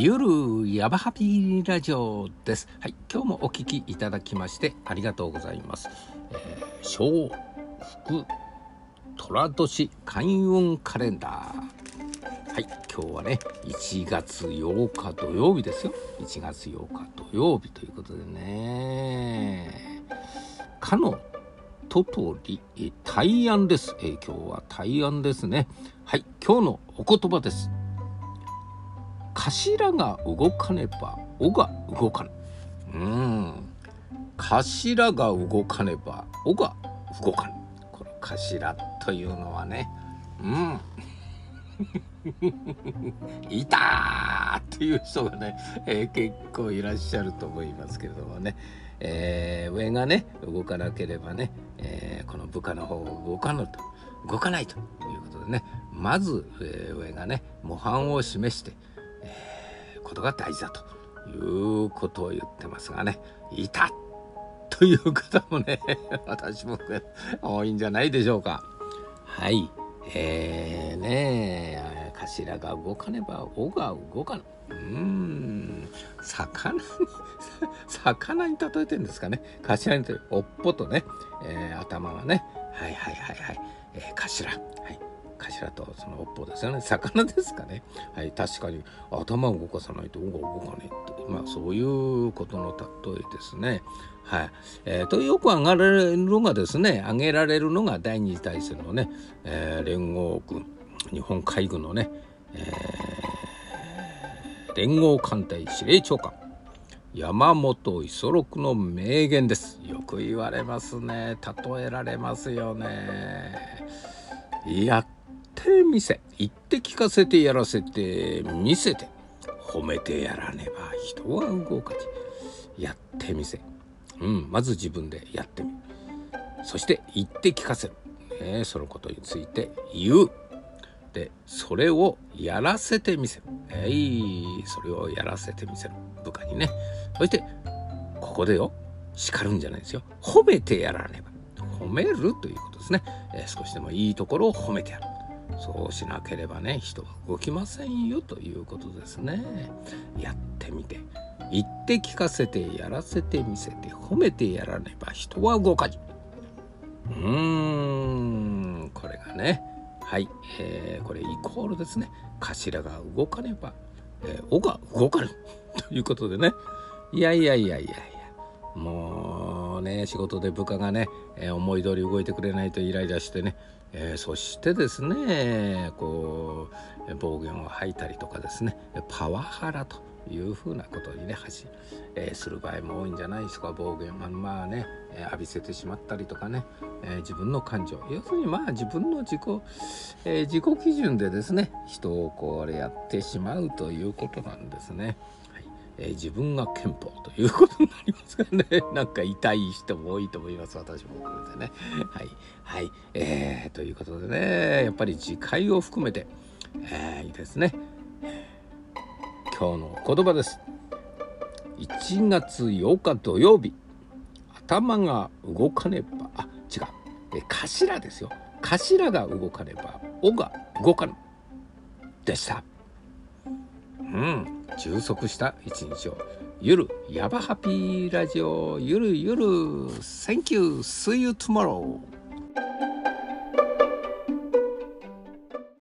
ゆるやばハピーラジオです。はい、今日もお聞きいただきましてありがとうございます。えー、小福寅年開運カレンダー。はい、今日はね、1月8日土曜日ですよ。1月8日土曜日ということでね。かのトトリ大安です、えー、今日は大安ですね。はい、今日のお言葉です。頭が動かねば尾が動かぬ。うん。頭が動かねば尾が動かぬ。この頭というのはね。うん。いたーっていう人がね、えー、結構いらっしゃると思いますけれどもね、えー、上がね動かなければね、えー、この部下の方が動かぬと。動かないということでね。まず、え上がね模範を示して、ことが大事だということを言ってますがね。いたという方もね 私も、ね、多いんじゃないでしょうか。はい。えー、ね頭が動かねば尾が動かぬ。うん。魚に 魚に例えてんですかね。頭に例えおっぽとね、えー、頭がね。はいはいはいはい、えー、頭。はい。頭とその尾っぽですよね魚ですかねはい確かに頭を動かさないと尾が動かないってまあそういうことの例えですねはい、えー、とよく挙げられるのがですね挙げられるのが第二次大戦のね、えー、連合軍日本海軍のね、えー、連合艦隊司令長官山本五十六の名言ですよく言われますね例えられますよねいやてみせ。言って聞かせてやらせて見せて。褒めてやらねば人は動かじやってみせ。うんまず自分でやってみ。そして言って聞かせる、ね、そのことについて言う。でそれをやらせてみせる、えいそれをやらせてみせる。部下にね。そしてここでよ叱るんじゃないですよ。褒めてやらねば。褒めるということですね、えー、少しでもいいところを褒めてやる。そうしなければね人は動きませんよということですね。やってみて。言って聞かせてやらせてみせて褒めてやらねば人は動かじうーん。これがね。はい、えー、これイコールですね。頭が動かねば、えー、尾が動かぬ。ということでね。いやいやいやいやいや。もうね仕事で部下がね、えー、思い通り動いてくれないとイライラしてねえー、そしてですねこう暴言を吐いたりとかですねパワハラというふうなことにね発信、えー、する場合も多いんじゃないですか暴言はまあね、浴びせてしまったりとかね、え、自分の感情要するにまあ自分の自己、え自己基準でですね人をこれやってしまうということなんですね。えー、自分が憲法ということになりますからね。なんか痛い人も多いと思います私も含めてね。はい。はい、えー、ということでねやっぱり次回を含めて、えー、いいですね。今日の言葉です。1月8日土曜日。頭が動かねば。あ違う。え頭ですよ。頭が動かねば。尾が動かぬ。でした。うん。充足した一日を。ゆるヤバハピーラジオ。ゆるゆる。Thank you. See you tomorrow.